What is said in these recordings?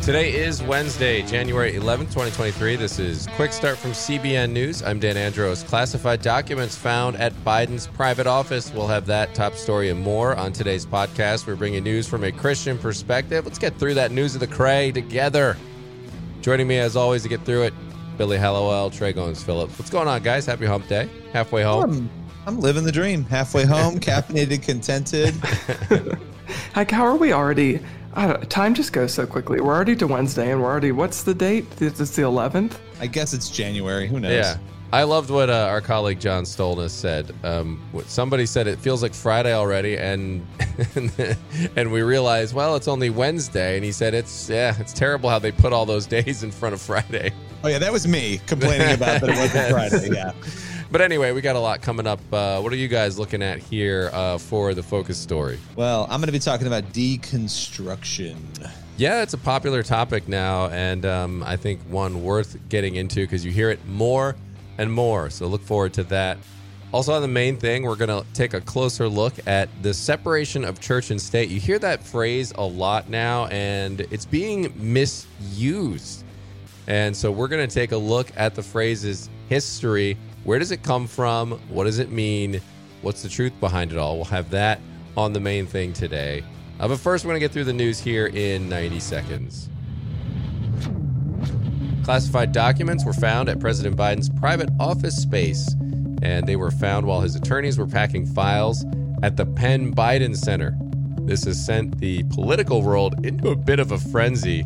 Today is Wednesday, January 11th, 2023. This is Quick Start from CBN News. I'm Dan Andros. Classified documents found at Biden's private office. We'll have that top story and more on today's podcast. We're bringing news from a Christian perspective. Let's get through that news of the cray together. Joining me, as always, to get through it, Billy Hallowell, Trey Goins Phillips. What's going on, guys? Happy hump day. Halfway home. I'm, I'm living the dream. Halfway home, caffeinated, contented. Like, how are we already? I don't, time just goes so quickly. We're already to Wednesday, and we're already. What's the date? It's the 11th. I guess it's January. Who knows? Yeah. I loved what uh, our colleague John Stolness said. Um, what- somebody said it feels like Friday already, and and we realized, well, it's only Wednesday, and he said it's yeah, it's terrible how they put all those days in front of Friday. Oh yeah, that was me complaining about that it wasn't Friday. Yeah. But anyway, we got a lot coming up. Uh, what are you guys looking at here uh, for the focus story? Well, I'm going to be talking about deconstruction. Yeah, it's a popular topic now, and um, I think one worth getting into because you hear it more and more. So look forward to that. Also, on the main thing, we're going to take a closer look at the separation of church and state. You hear that phrase a lot now, and it's being misused. And so we're going to take a look at the phrase's history. Where does it come from? What does it mean? What's the truth behind it all? We'll have that on the main thing today. Uh, but first, we're going to get through the news here in 90 seconds. Classified documents were found at President Biden's private office space, and they were found while his attorneys were packing files at the Penn Biden Center. This has sent the political world into a bit of a frenzy,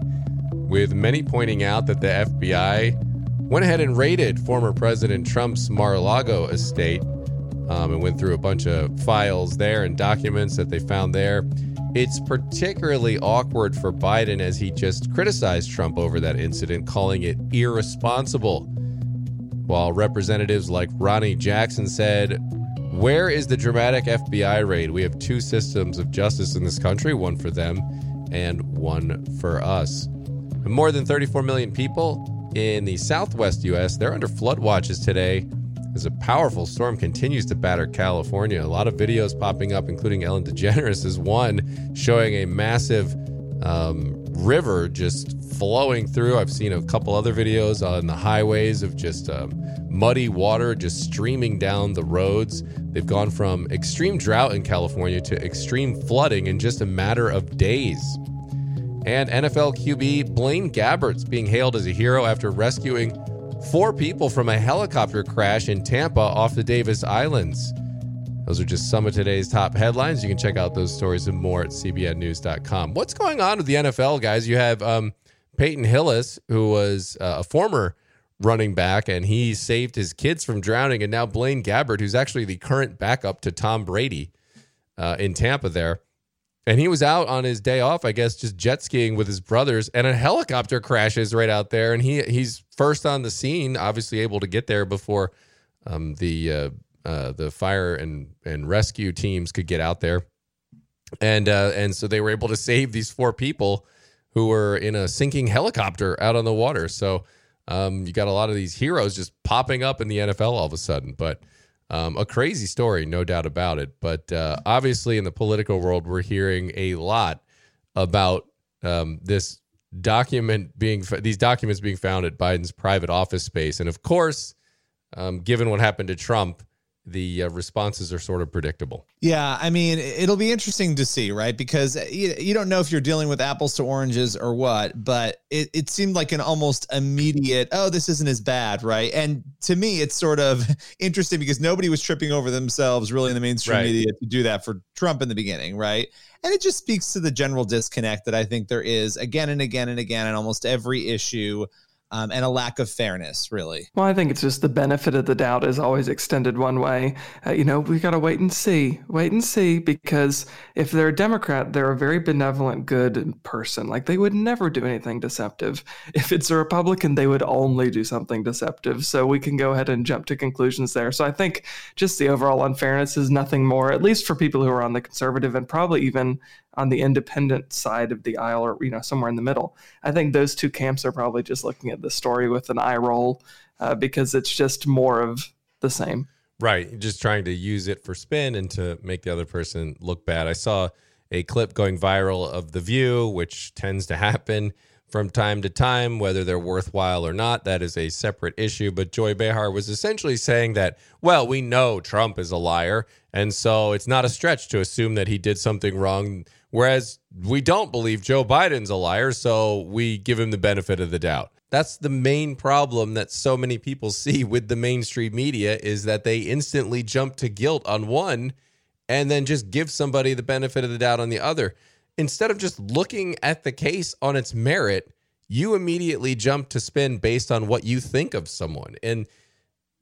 with many pointing out that the FBI went ahead and raided former President Trump's Mar a Lago estate um, and went through a bunch of files there and documents that they found there. It's particularly awkward for Biden as he just criticized Trump over that incident, calling it irresponsible. While representatives like Ronny Jackson said, Where is the dramatic FBI raid? We have two systems of justice in this country, one for them and one for us. And more than 34 million people in the southwest U.S., they're under flood watches today as a powerful storm continues to batter California. A lot of videos popping up, including Ellen DeGeneres, is one showing a massive um, river just flowing through. I've seen a couple other videos on the highways of just um, muddy water just streaming down the roads. They've gone from extreme drought in California to extreme flooding in just a matter of days. And NFL QB Blaine Gabbert's being hailed as a hero after rescuing four people from a helicopter crash in Tampa off the Davis Islands. Those are just some of today's top headlines. You can check out those stories and more at cbnnews.com. What's going on with the NFL, guys? You have um, Peyton Hillis, who was uh, a former running back, and he saved his kids from drowning. And now Blaine Gabbert, who's actually the current backup to Tom Brady uh, in Tampa there. And he was out on his day off, I guess, just jet skiing with his brothers, and a helicopter crashes right out there, and he he's first on the scene, obviously able to get there before um, the uh, uh, the fire and and rescue teams could get out there, and uh, and so they were able to save these four people who were in a sinking helicopter out on the water. So um, you got a lot of these heroes just popping up in the NFL all of a sudden, but. Um, a crazy story, no doubt about it. But uh, obviously, in the political world, we're hearing a lot about um, this document being these documents being found at Biden's private office space, and of course, um, given what happened to Trump, the uh, responses are sort of predictable. Yeah, I mean, it'll be interesting to see, right? Because you, you don't know if you're dealing with apples to oranges or what, but it, it seemed like an almost immediate, oh, this isn't as bad, right? And to me, it's sort of interesting because nobody was tripping over themselves really in the mainstream Right. media to do that for Trump in the beginning, right? And it just speaks to the general disconnect that I think there is again and again and again in almost every issue um, and a lack of fairness, really. Well, I think it's just the benefit of the doubt is always extended one way. Uh, you know, we got to wait and see, wait and see, because if they're a Democrat, they're a very benevolent, good person. Like they would never do anything deceptive. If it's a Republican, they would only do something deceptive. So we can go ahead and jump to conclusions there. So I think just the overall unfairness is nothing more, at least for people who are on the conservative and probably even on the independent side of the aisle or you know somewhere in the middle. I think those two camps are probably just looking at the story with an eye roll uh, because it's just more of the same. Right. Just trying to use it for spin and to make the other person look bad. I saw a clip going viral of The View, which tends to happen from time to time, whether they're worthwhile or not. That is a separate issue. But Joy Behar was essentially saying that, well, we know Trump is a liar. And so it's not a stretch to assume that he did something wrong. Whereas we don't believe Joe Biden's a liar. So we give him the benefit of the doubt. That's the main problem that so many people see with the mainstream media is that they instantly jump to guilt on one and then just give somebody the benefit of the doubt on the other instead of just looking at the case on its merit, you immediately jump to spin based on what you think of someone. And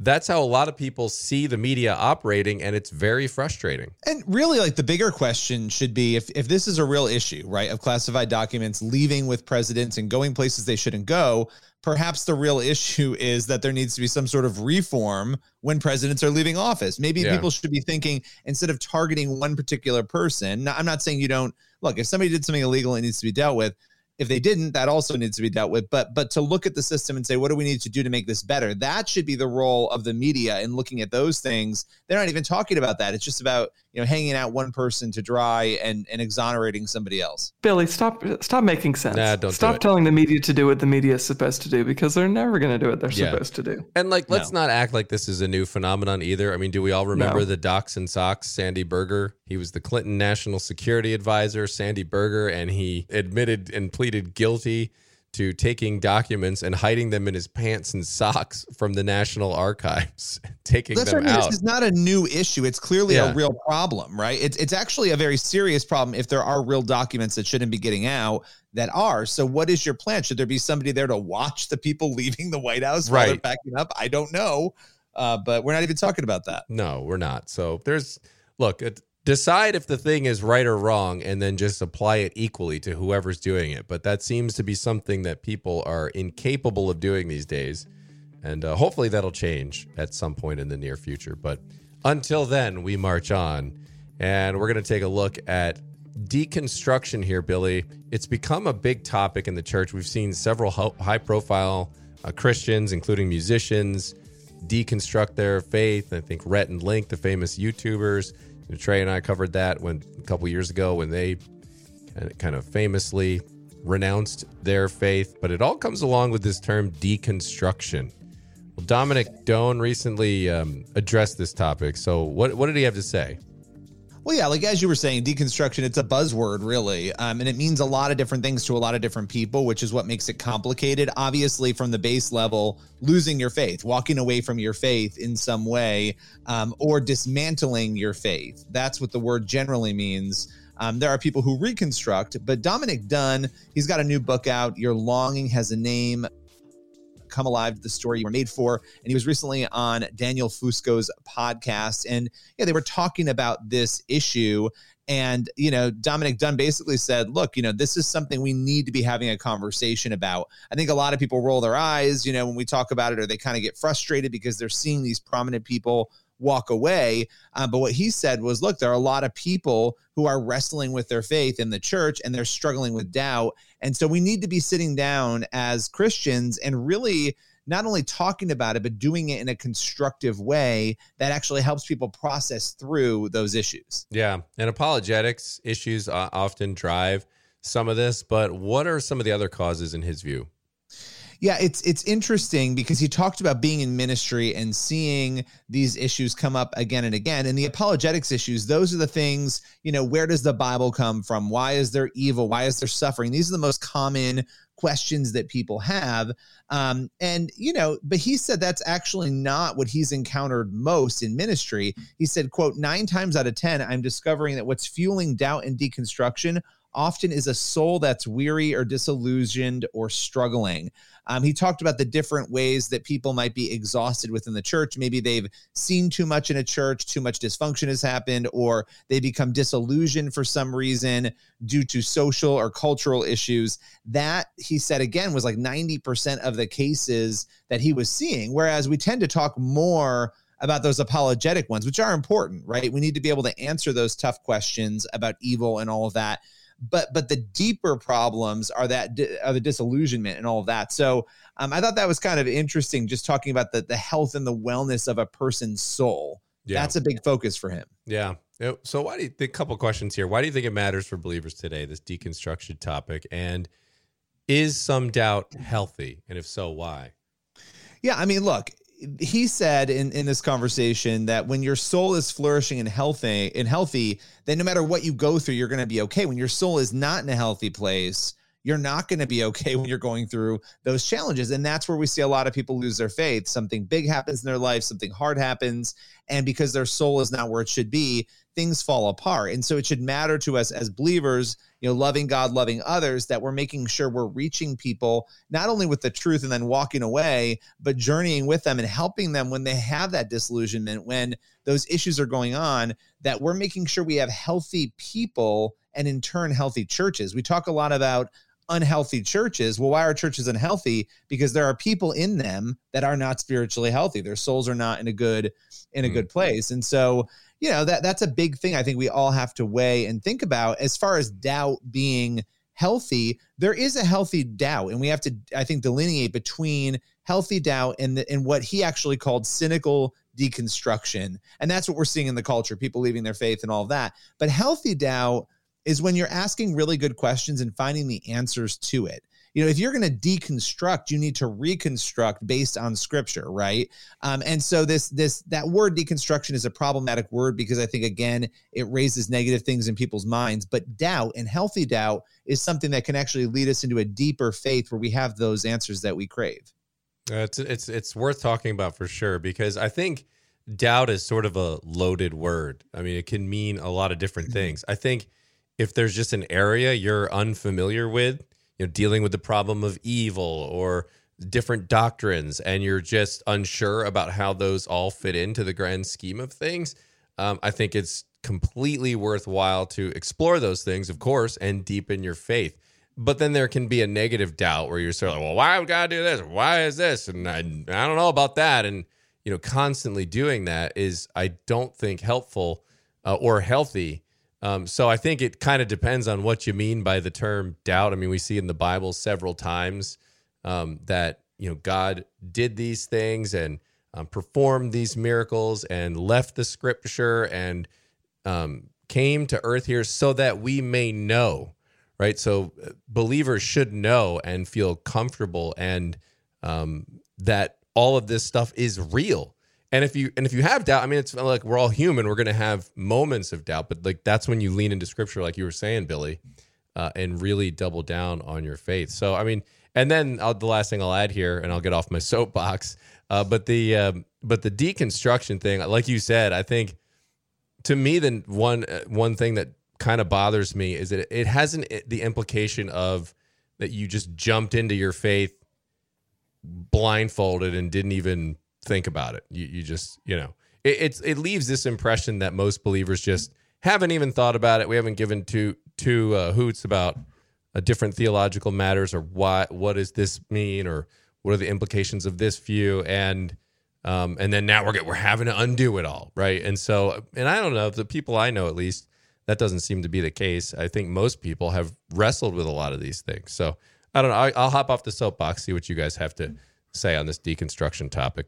that's how a lot of people see the media operating and it's very frustrating and really like the bigger question should be if, if this is a real issue right of classified documents leaving with presidents and going places they shouldn't go perhaps the real issue is that there needs to be some sort of reform when presidents are leaving office maybe yeah. people should be thinking instead of targeting one particular person i'm not saying you don't look, if somebody did something illegal, it needs to be dealt with if they didn't that also needs to be dealt with. But but to look at the system and say what do we need to do to make this better? That should be the role of the media in looking at those things. They're not even talking about that. It's just about you know hanging out one person to dry and and exonerating somebody else. Billy stop stop making sense. Nah, don't stop do telling the media to do what the media is supposed to do because they're never going to do what they're yeah. supposed to do. And like let's no. not act like this is a new phenomenon either. I mean do we all remember no. the docs and socks? Sandy berger he was the clinton national security advisor. Sandy berger and he admitted and pleaded guilty to taking documents and hiding them in his pants and socks from the National Archives, taking That's them mean. out. This is not a new issue. It's clearly yeah. a real problem, right? It's it's actually a very serious problem if there are real documents that shouldn't be getting out that are. So, what is your plan? Should there be somebody there to watch the people leaving the White House while they're packing up? I don't know, uh, but we're not even talking about that. No, we're not. So there's look. It, decide if the thing is right or wrong and then just apply it equally to whoever's doing it. But that seems to be something that people are incapable of doing these days. And uh, hopefully that'll change at some point in the near future. But until then, we march on. And we're going to take a look at deconstruction here, Billy. It's become a big topic in the church. We've seen several high profile uh, Christians, including musicians, deconstruct their faith. I think Rhett and Link, the famous YouTubers, Trey and I covered that when a couple years ago when they kind of famously renounced their faith. But it all comes along with this term deconstruction. Well, Dominic Done recently um, addressed this topic. So, what what did he have to say? Well, yeah, like as you were saying, deconstruction, it's a buzzword, really. Um, and it means a lot of different things to a lot of different people, which is what makes it complicated. Obviously, from the base level, losing your faith, walking away from your faith in some way, um, or dismantling your faith. That's what the word generally means. Um, there are people who reconstruct, but Dominic Done, he's got a new book out. Your Longing Has a Name come alive to the story you were made for. And he was recently on Daniel Fusco's podcast. And yeah, they were talking about this issue. And, you know, Dominic Done basically said, look, you know, this is something we need to be having a conversation about. I think a lot of people roll their eyes, you know, when we talk about it, or they kind of get frustrated because they're seeing these prominent people walk away. Uh, but what he said was, look, there are a lot of people who are wrestling with their faith in the church and they're struggling with doubt. And so we need to be sitting down as Christians and really not only talking about it, but doing it in a constructive way that actually helps people process through those issues. Yeah. And apologetics issues often drive some of this, but what are some of the other causes in his view? Yeah, it's it's interesting because he talked about being in ministry and seeing these issues come up again and again. And the apologetics issues, those are the things, you know, where does the Bible come from? Why is there evil? Why is there suffering? These are the most common questions that people have. Um, and, you know, but he said that's actually not what he's encountered most in ministry. He said, quote, nine times out of 10, I'm discovering that what's fueling doubt and deconstruction often is a soul that's weary or disillusioned or struggling. Um, he talked about the different ways that people might be exhausted within the church. Maybe they've seen too much in a church, too much dysfunction has happened, or they become disillusioned for some reason due to social or cultural issues. That, he said again, was like 90% of the cases that he was seeing. Whereas we tend to talk more about those apologetic ones, which are important, right? We need to be able to answer those tough questions about evil and all of that but but the deeper problems are that are the disillusionment and all of that. So um, I thought that was kind of interesting, just talking about the the health and the wellness of a person's soul. Yeah. That's a big focus for him. Yeah. So why do you think? A couple questions here. Why do you think it matters for believers today? This deconstruction topic and is some doubt healthy? And if so, why? Yeah, I mean, look, he said in, in this conversation that when your soul is flourishing and healthy and healthy, then no matter what you go through, you're going to be okay. When your soul is not in a healthy place, you're not going to be okay when you're going through those challenges. And that's where we see a lot of people lose their faith. Something big happens in their life, something hard happens. And because their soul is not where it should be, things fall apart. And so it should matter to us as believers, you know, loving God, loving others, that we're making sure we're reaching people not only with the truth and then walking away, but journeying with them and helping them when they have that disillusionment, when those issues are going on, that we're making sure we have healthy people and in turn healthy churches. We talk a lot about unhealthy churches. Well, why are churches unhealthy? Because there are people in them that are not spiritually healthy. Their souls are not in a good in a mm. good place. And so, you know, that that's a big thing I think we all have to weigh and think about as far as doubt being healthy. There is a healthy doubt and we have to I think delineate between healthy doubt and the, and what he actually called cynical deconstruction. And that's what we're seeing in the culture, people leaving their faith and all of that. But healthy doubt is when you're asking really good questions and finding the answers to it. You know, if you're going to deconstruct, you need to reconstruct based on scripture, right? Um, and so this this that word deconstruction is a problematic word because I think again it raises negative things in people's minds. But doubt and healthy doubt is something that can actually lead us into a deeper faith where we have those answers that we crave. Uh, it's it's it's worth talking about for sure because I think doubt is sort of a loaded word. I mean, it can mean a lot of different mm-hmm. things. I think if there's just an area you're unfamiliar with, you know, dealing with the problem of evil or different doctrines, and you're just unsure about how those all fit into the grand scheme of things, um, I think it's completely worthwhile to explore those things, of course, and deepen your faith. But then there can be a negative doubt where you're sort of like, well, why would God do this? Why is this? And I, I don't know about that. And, you know, constantly doing that is, I don't think, helpful uh, or healthy um, so I think it kind of depends on what you mean by the term doubt. I mean, we see in the Bible several times um, that you know God did these things and um, performed these miracles and left the Scripture and um, came to earth here so that we may know, right? So uh, believers should know and feel comfortable and um, that all of this stuff is real and if you and if you have doubt, I mean, it's like we're all human. We're going to have moments of doubt, but like that's when you lean into scripture, like you were saying, Billy, uh, and really double down on your faith. So, I mean, and then I'll, the last thing I'll add here, and I'll get off my soapbox. Uh, but the um, but the deconstruction thing, like you said, I think to me, the one uh, one thing that kind of bothers me is that it has not the implication of that you just jumped into your faith blindfolded and didn't even think about it. You, you just, you know, it, it's it leaves this impression that most believers just haven't even thought about it. We haven't given two two uh, hoots about uh, different theological matters or why what does this mean or what are the implications of this view and um, and then now we're we're having to undo it all, right? And so, and I don't know the people I know at least that doesn't seem to be the case. I think most people have wrestled with a lot of these things. So I don't know. I, I'll hop off the soapbox, see what you guys have to say on this deconstruction topic.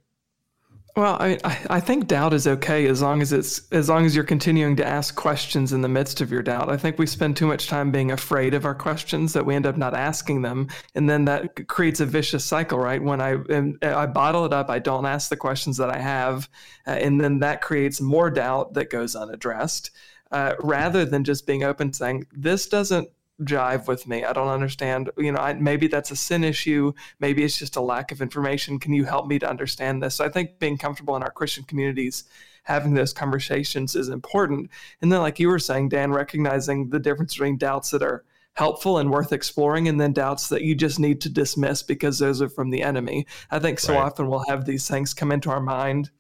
Well, I, I think doubt is okay as long as it's as long as you're continuing to ask questions in the midst of your doubt. I think we spend too much time being afraid of our questions that we end up not asking them, and then that creates a vicious cycle, right? When I I bottle it up, I don't ask the questions that I have, uh, and then that creates more doubt that goes unaddressed. Uh, rather than just being open, saying this doesn't jive with me. I don't understand. You know, I, maybe that's a sin issue. Maybe it's just a lack of information. Can you help me to understand this? So I think being comfortable in our Christian communities, having those conversations is important. And then, like you were saying, Dan, recognizing the difference between doubts that are helpful and worth exploring and then doubts that you just need to dismiss because those are from the enemy. I think so right. often we'll have these things come into our mind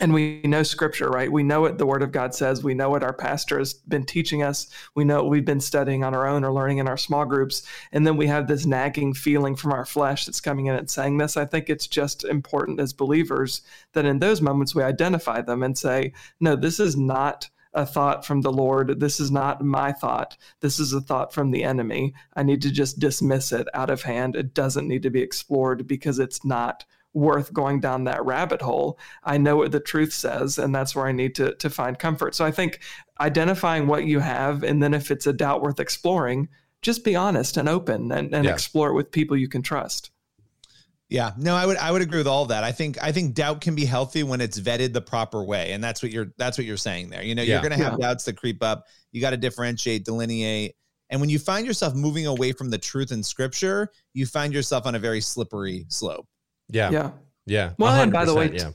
and we know scripture right we know what the word of god says we know what our pastor has been teaching us we know what we've been studying on our own or learning in our small groups and then we have this nagging feeling from our flesh that's coming in and saying this i think it's just important as believers that in those moments we identify them and say no this is not a thought from the Lord. This is not my thought. This is a thought from the enemy. I need to just dismiss it out of hand. It doesn't need to be explored because it's not worth going down that rabbit hole. I know what the truth says, and that's where I need to to find comfort. So I think identifying what you have, and then if it's a doubt worth exploring, just be honest and open and, and Yeah. explore it with people you can trust. Yeah, no, I would I would agree with all of that. I think I think doubt can be healthy when it's vetted the proper way, and that's what you're that's what you're saying there. You know, Yeah. you're going to have doubts that creep up. You got to differentiate, delineate, and when you find yourself moving away from the truth in Scripture, you find yourself on a very slippery slope. Yeah. Yeah. Yeah. Well, and by the way, yeah.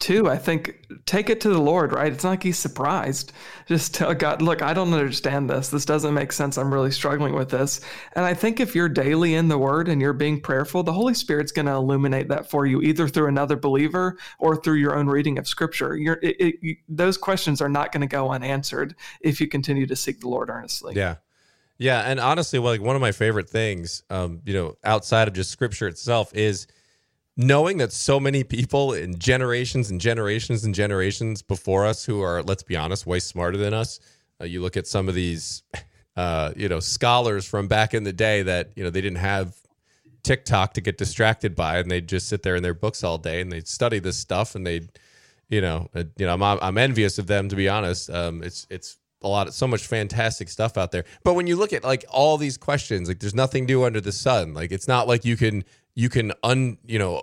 too, I think take it to the Lord, right? It's not like he's surprised. Just tell God, look, I don't understand this. This doesn't make sense. I'm really struggling with this. And I think if you're daily in the Word and you're being prayerful, the Holy Spirit's going to illuminate that for you, either through another believer or through your own reading of Scripture. You're, it, it, you, those questions are not going to go unanswered if you continue to seek the Lord earnestly. Yeah. Yeah. And honestly, well, like one of my favorite things, um, you know, outside of just scripture itself is knowing that so many people in generations and generations and generations before us who are, let's be honest, way smarter than us. Uh, you look at some of these, uh, you know, scholars from back in the day that, you know, they didn't have TikTok to get distracted by, and they'd just sit there in their books all day and they'd study this stuff and they'd, you know, uh, you know, I'm I'm envious of them to be honest. Um, it's it's a lot of so much fantastic stuff out there. But when you look at like all these questions, like there's nothing new under the sun. Like it's not like you can you can un you know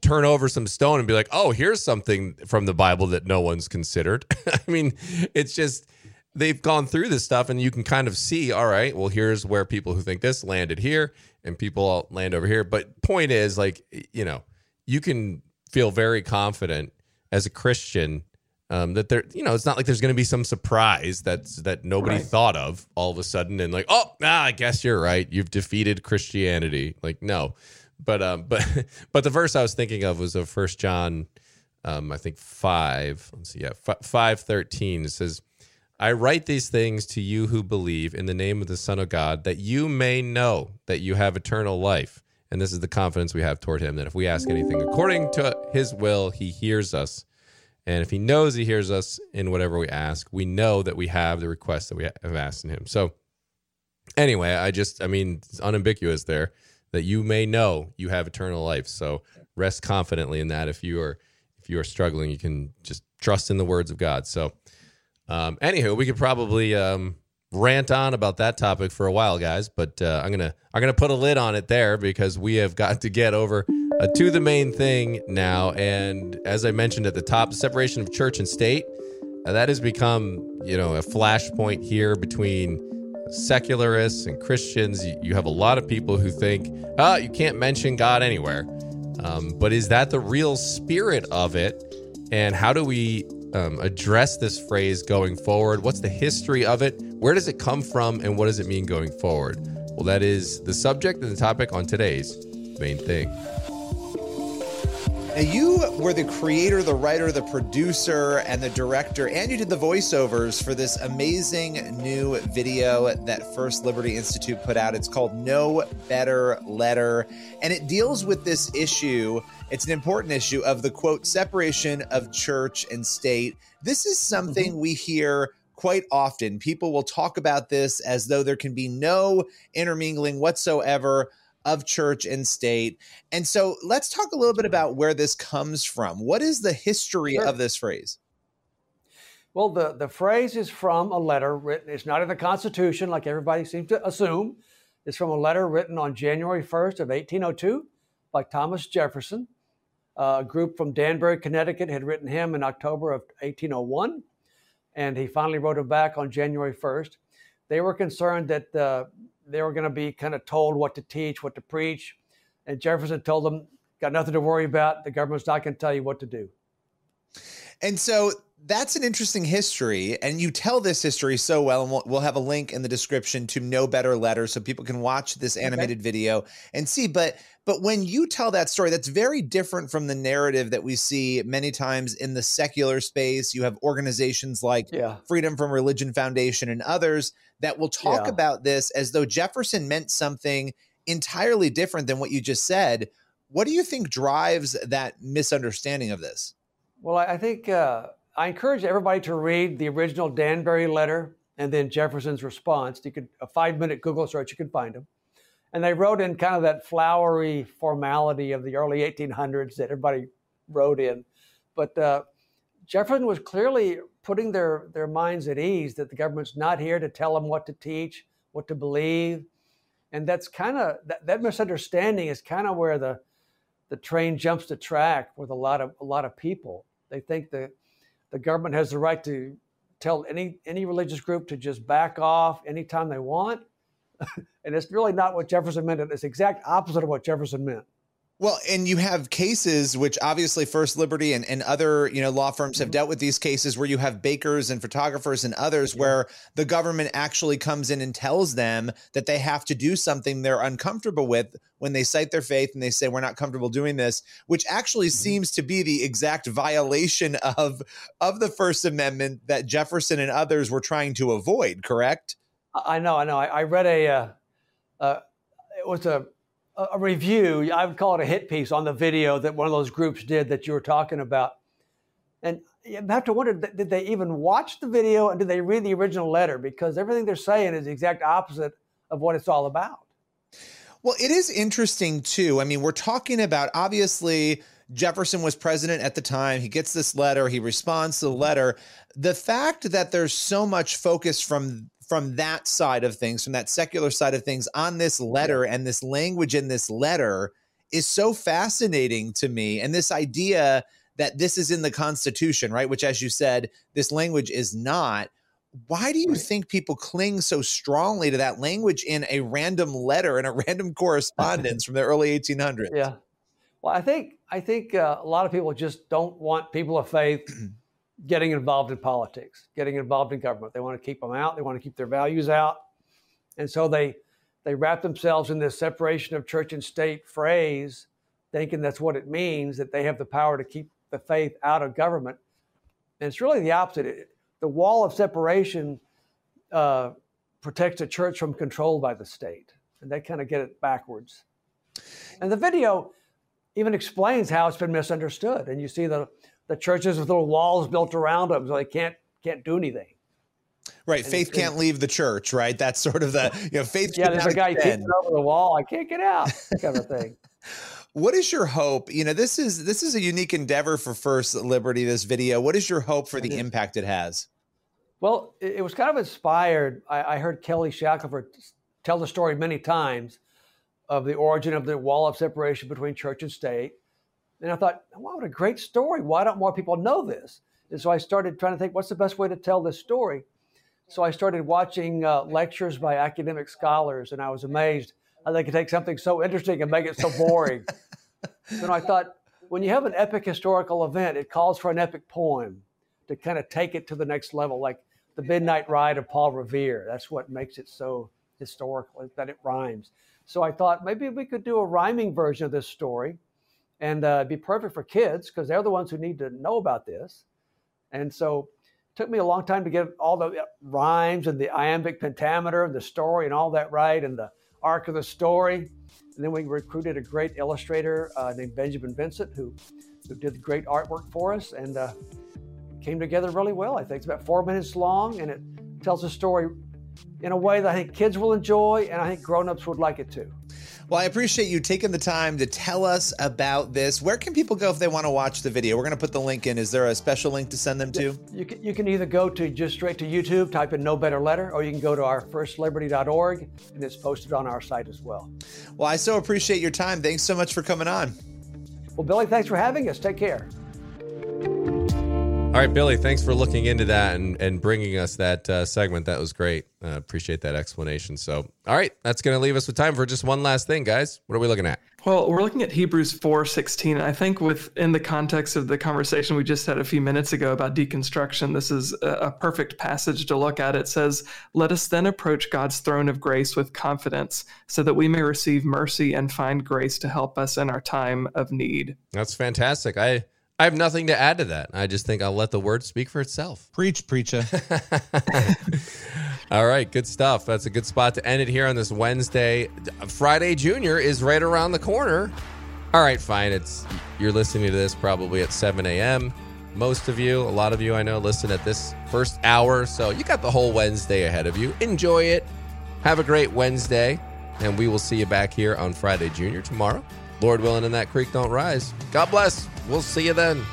turn over some stone and be like, oh, here's something from the Bible that no one's considered. I mean, it's just they've gone through this stuff and you can kind of see, all right, well, here's where people who think this landed here and people all land over here. But point is, like, you know, you can feel very confident as a Christian um, that there, you know, it's not like there's going to be some surprise that's that nobody Right. thought of all of a sudden, and like, oh, ah, I guess you're right, you've defeated Christianity. Like, no, but um, but but the verse I was thinking of was of First John, um, I think five. Let's see, yeah, five thirteen. It says. I write these things to you who believe in the name of the Son of God, that you may know that you have eternal life. And this is the confidence we have toward him that if we ask anything according to his will, he hears us. And if he knows he hears us in whatever we ask, we know that we have the request that we have asked in him. So, anyway, I just, I mean, it's unambiguous there that you may know you have eternal life. So, rest confidently in that. If you are, if you are struggling, you can just trust in the words of God. So, um, anywho, we could probably um, rant on about that topic for a while, guys. But uh, I'm gonna I'm gonna put a lid on it there because we have got to get over uh, to the main thing now. And as I mentioned at the top, the separation of church and state uh, that has become you know a flashpoint here between secularists and Christians. You, you have a lot of people who think, oh, you can't mention God anywhere. Um, but is that the real spirit of it? And how do we um, address this phrase going forward? What's the history of it? Where does it come from? And what does it mean going forward? Well, that is the subject and the topic on today's main thing. Now, you were the creator, the writer, the producer, and the director, and you did the voiceovers for this amazing new video that First Liberty Institute put out. It's called No Better Letter, and it deals with this issue. It's an important issue of the quote, separation of church and state. This is something mm-hmm. we hear quite often. People will talk about this as though there can be no intermingling whatsoever of church and state. And so let's talk a little bit about where this comes from. What is the history Sure. of this phrase? Well, the, the phrase is from a letter written, it's not in the Constitution like everybody seems to assume. It's from a letter written on January 1st of 1802 by Thomas Jefferson. A group from Danbury, Connecticut had written him in October of 1801, and he finally wrote it back on January 1st. They were concerned that uh, they were going to be kind of told what to teach, what to preach, and Jefferson told them, "Got nothing to worry about. The government's not going to tell you what to do." And so that's an interesting history. And you tell this history so well. And we'll, we'll have a link in the description to No Better Letter so people can watch this animated video and see. But but when you tell that story, that's very different from the narrative that we see many times in the secular space. You have organizations like Yeah. Freedom from Religion Foundation and others that will talk Yeah. about this as though Jefferson meant something entirely different than what you just said. What do you think drives that misunderstanding of this? Well, I I think uh, I encourage everybody to read the original Danbury letter and then Jefferson's response. You could a five minute Google search, you can find them. And they wrote in kind of that flowery formality of the early 1800s that everybody wrote in. But uh, Jefferson was clearly putting their, their minds at ease that the government's not here to tell them what to teach, what to believe. and that's kind of that, that misunderstanding is kind of where the the train jumps the track with a lot of a lot of people. They think that the government has the right to tell any any religious group to just back off anytime they want, and it's really not what Jefferson meant. It's the exact opposite of what Jefferson meant. Well, and you have cases which obviously First Liberty and, and other, you know, law firms have mm-hmm. dealt with these cases where you have bakers and photographers and others where the government actually comes in and tells them that they have to do something they're uncomfortable with when they cite their faith and they say we're not comfortable doing this, which actually mm-hmm. seems to be the exact violation of of the First Amendment that Jefferson and others were trying to avoid, correct? I know, I know. I, I read a uh, uh, it was a a review, I would call it a hit piece on the video that one of those groups did that you were talking about. And you have to wonder did they even watch the video and did they read the original letter? Because everything they're saying is the exact opposite of what it's all about. Well, it is interesting too. I mean, we're talking about obviously Jefferson was president at the time. He gets this letter, he responds to the letter. The fact that there's so much focus from from that side of things, from that secular side of things on this letter and this language in this letter is so fascinating to me. And this idea that this is in the Constitution, right? Which, as you said, this language is not. Why do you think people cling so strongly to that language in a random letter and a random correspondence from the early 1800s? Yeah. Well, I think I think uh, a lot of people just don't want people of faith getting involved in politics, getting involved in government. They want to keep them out. They want to keep their values out, and so they they wrap themselves in this separation of church and state phrase, thinking that's what it means that they have the power to keep the faith out of government. And it's really the opposite. The wall of separation uh, protects the church from control by the state, and they kind of get it backwards. And the video even explains how it's been misunderstood. And you see the the churches with little walls built around them, so they can't can't do anything. Right, and faith can't leave the church. Right, that's sort of the you know faith. Yeah, there's a guy over the wall. I can't get out, kind of thing. what is your hope? You know, this is this is a unique endeavor for First Liberty. This video. What is your hope for the impact it has? Well, it, it was kind of inspired. I, I heard Kelly Shackelford tell the story many times of the origin of the wall of separation between church and state and I thought, wow, what a great story. Why don't more people know this? And so I started trying to think, what's the best way to tell this story? So I started watching uh, lectures by academic scholars, and I was amazed how they could take something so interesting and make it so boring. and I thought, when you have an epic historical event, it calls for an epic poem to kind of take it to the next level, like the Midnight Ride of Paul Revere. That's what makes it so historical, that it rhymes. So I thought maybe we could do a rhyming version of this story and uh, be perfect for kids because they're the ones who need to know about this. And so it took me a long time to get all the uh, rhymes and the iambic pentameter and the story and all that right and the arc of the story. And then we recruited a great illustrator uh, named Benjamin Vincent who, who did great artwork for us and uh, came together really well. I think it's about four minutes long and it tells a story in a way that I think kids will enjoy and I think grown-ups would like it too. Well, I appreciate you taking the time to tell us about this. Where can people go if they want to watch the video? We're going to put the link in. Is there a special link to send them to? You can, you can either go to just straight to YouTube, type in No Better Letter, or you can go to our firstliberty.org, and it's posted on our site as well. Well, I so appreciate your time. Thanks so much for coming on. Well, Billy, thanks for having us. Take care. All right, Billy, thanks for looking into that and, and bringing us that uh, segment. That was great. Uh, appreciate that explanation. So, all right, that's going to leave us with time for just one last thing, guys. What are we looking at? Well, we're looking at Hebrews 4:16. I think within the context of the conversation we just had a few minutes ago about deconstruction, this is a, a perfect passage to look at. It says, "Let us then approach God's throne of grace with confidence, so that we may receive mercy and find grace to help us in our time of need." That's fantastic. I I have nothing to add to that. I just think I'll let the word speak for itself. Preach, preacher. All right, good stuff. That's a good spot to end it here on this Wednesday. Friday Junior is right around the corner. All right, fine. It's you're listening to this probably at 7 a.m. Most of you, a lot of you I know, listen at this first hour, so you got the whole Wednesday ahead of you. Enjoy it. Have a great Wednesday, and we will see you back here on Friday Junior tomorrow. Lord willing, and that creek don't rise. God bless. We'll see you then.